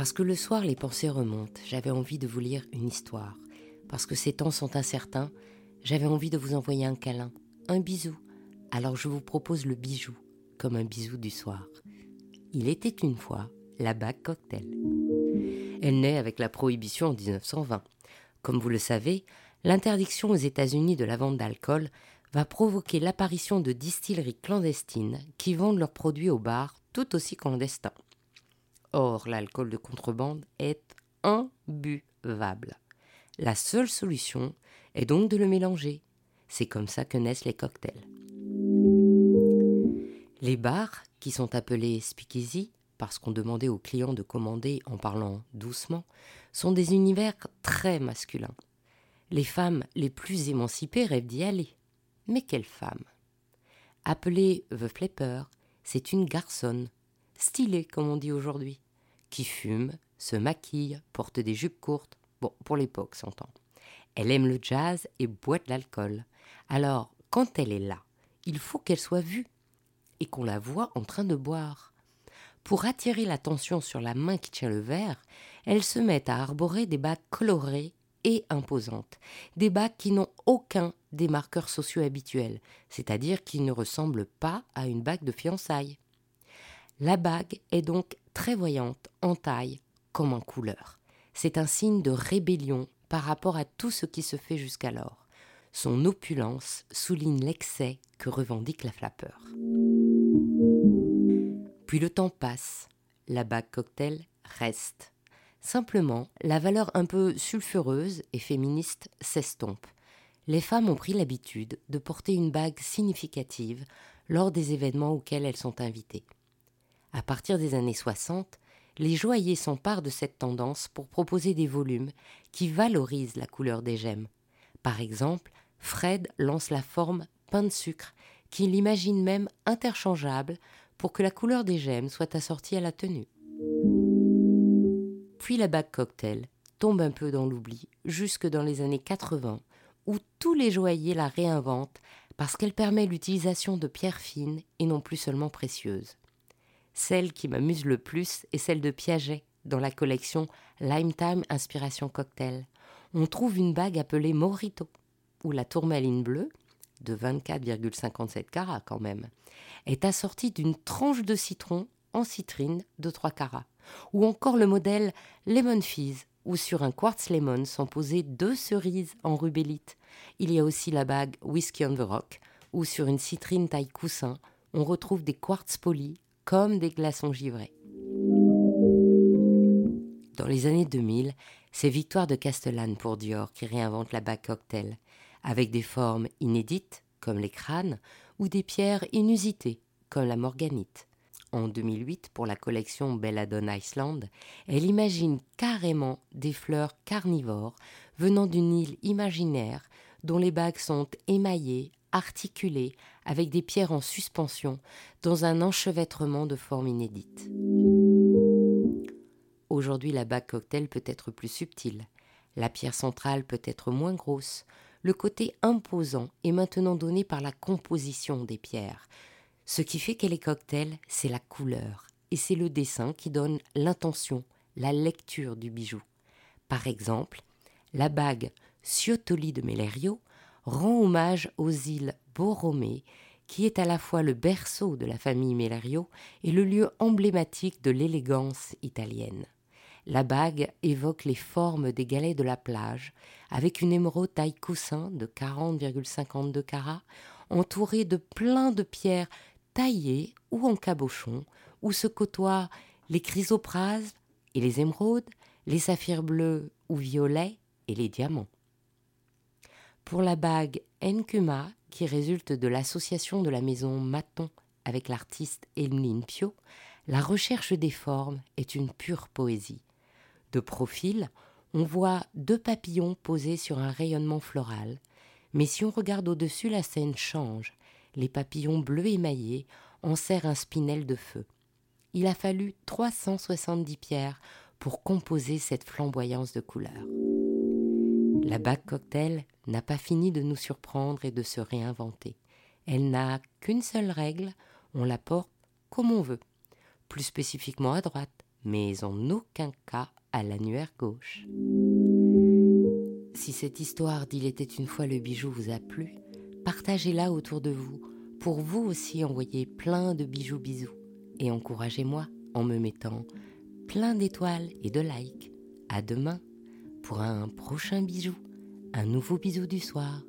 Parce que le soir, les pensées remontent, j'avais envie de vous lire une histoire. Parce que ces temps sont incertains, j'avais envie de vous envoyer un câlin, un bisou. Alors je vous propose le bijou, comme un bisou du soir. Il était une fois la bague cocktail. Elle naît avec la prohibition en 1920. Comme vous le savez, l'interdiction aux États-Unis de la vente d'alcool va provoquer l'apparition de distilleries clandestines qui vendent leurs produits aux bars tout aussi clandestins. Or, l'alcool de contrebande est imbuvable. La seule solution est donc de le mélanger. C'est comme ça que naissent les cocktails. Les bars, qui sont appelés speakeasy, parce qu'on demandait aux clients de commander en parlant doucement, sont des univers très masculins. Les femmes les plus émancipées rêvent d'y aller. Mais quelle femme? Appelée The Flapper, c'est une garçonne, stylée comme on dit aujourd'hui, qui fume, se maquille, porte des jupes courtes, bon, pour l'époque s'entend. Elle aime le jazz et boit de l'alcool. Alors, quand elle est là, il faut qu'elle soit vue et qu'on la voit en train de boire. Pour attirer l'attention sur la main qui tient le verre, elle se met à arborer des bagues colorées et imposantes, des bagues qui n'ont aucun des marqueurs sociaux habituels, c'est-à-dire qui ne ressemblent pas à une bague de fiançailles. La bague est donc très voyante en taille comme en couleur. C'est un signe de rébellion par rapport à tout ce qui se fait jusqu'alors. Son opulence souligne l'excès que revendique la flapper. Puis le temps passe, la bague cocktail reste. Simplement, la valeur un peu sulfureuse et féministe s'estompe. Les femmes ont pris l'habitude de porter une bague significative lors des événements auxquels elles sont invitées. À partir des années 60, les joailliers s'emparent de cette tendance pour proposer des volumes qui valorisent la couleur des gemmes. Par exemple, Fred lance la forme pain de sucre, qu'il imagine même interchangeable pour que la couleur des gemmes soit assortie à la tenue. Puis la bague cocktail tombe un peu dans l'oubli jusque dans les années 80, où tous les joailliers la réinventent parce qu'elle permet l'utilisation de pierres fines et non plus seulement précieuses. Celle qui m'amuse le plus est celle de Piaget dans la collection Lime Time Inspiration Cocktail. On trouve une bague appelée Morito, où la tourmaline bleue, de 24,57 carats quand même, est assortie d'une tranche de citron en citrine de 3 carats, ou encore le modèle Lemon Fizz, où sur un quartz lemon sont posées deux cerises en rubellite. Il y a aussi la bague Whiskey on the Rock, où sur une citrine taille coussin, on retrouve des quartz polis comme des glaçons givrés. Dans les années 2000, c'est Victoire de Castellane pour Dior qui réinvente la bague cocktail, avec des formes inédites, comme les crânes, ou des pierres inusitées, comme la morganite. En 2008, pour la collection Belladonna Iceland, elle imagine carrément des fleurs carnivores venant d'une île imaginaire dont les bagues sont émaillées, articulée avec des pierres en suspension dans un enchevêtrement de formes inédites. Aujourd'hui, la bague cocktail peut être plus subtile, la pierre centrale peut être moins grosse, le côté imposant est maintenant donné par la composition des pierres. Ce qui fait qu'elle est cocktail, c'est la couleur, et c'est le dessin qui donne l'intention, la lecture du bijou. Par exemple, la bague Ciotoli de Mellerio rend hommage aux îles Borromée, qui est à la fois le berceau de la famille Melario et le lieu emblématique de l'élégance italienne. La bague évoque les formes des galets de la plage, avec une émeraude taille coussin de 40,52 carats, entourée de plein de pierres taillées ou en cabochon, où se côtoient les chrysoprases et les émeraudes, les saphirs bleus ou violets et les diamants. Pour la bague Nkuma, qui résulte de l'association de la maison Maton avec l'artiste Emeline Pio, la recherche des formes est une pure poésie. De profil, on voit deux papillons posés sur un rayonnement floral, mais si on regarde au-dessus, la scène change. Les papillons bleus émaillés en serrent un spinel de feu. Il a fallu 370 pierres pour composer cette flamboyance de couleurs. La bague cocktail n'a pas fini de nous surprendre et de se réinventer. Elle n'a qu'une seule règle, on la porte comme on veut, plus spécifiquement à droite, mais en aucun cas à l'annuaire gauche. Si cette histoire d'Il était une fois le bijou vous a plu, partagez-la autour de vous pour vous aussi envoyer plein de bijoux bisous et encouragez-moi en me mettant plein d'étoiles et de likes. À demain pour un prochain bijou, un nouveau bisou du soir.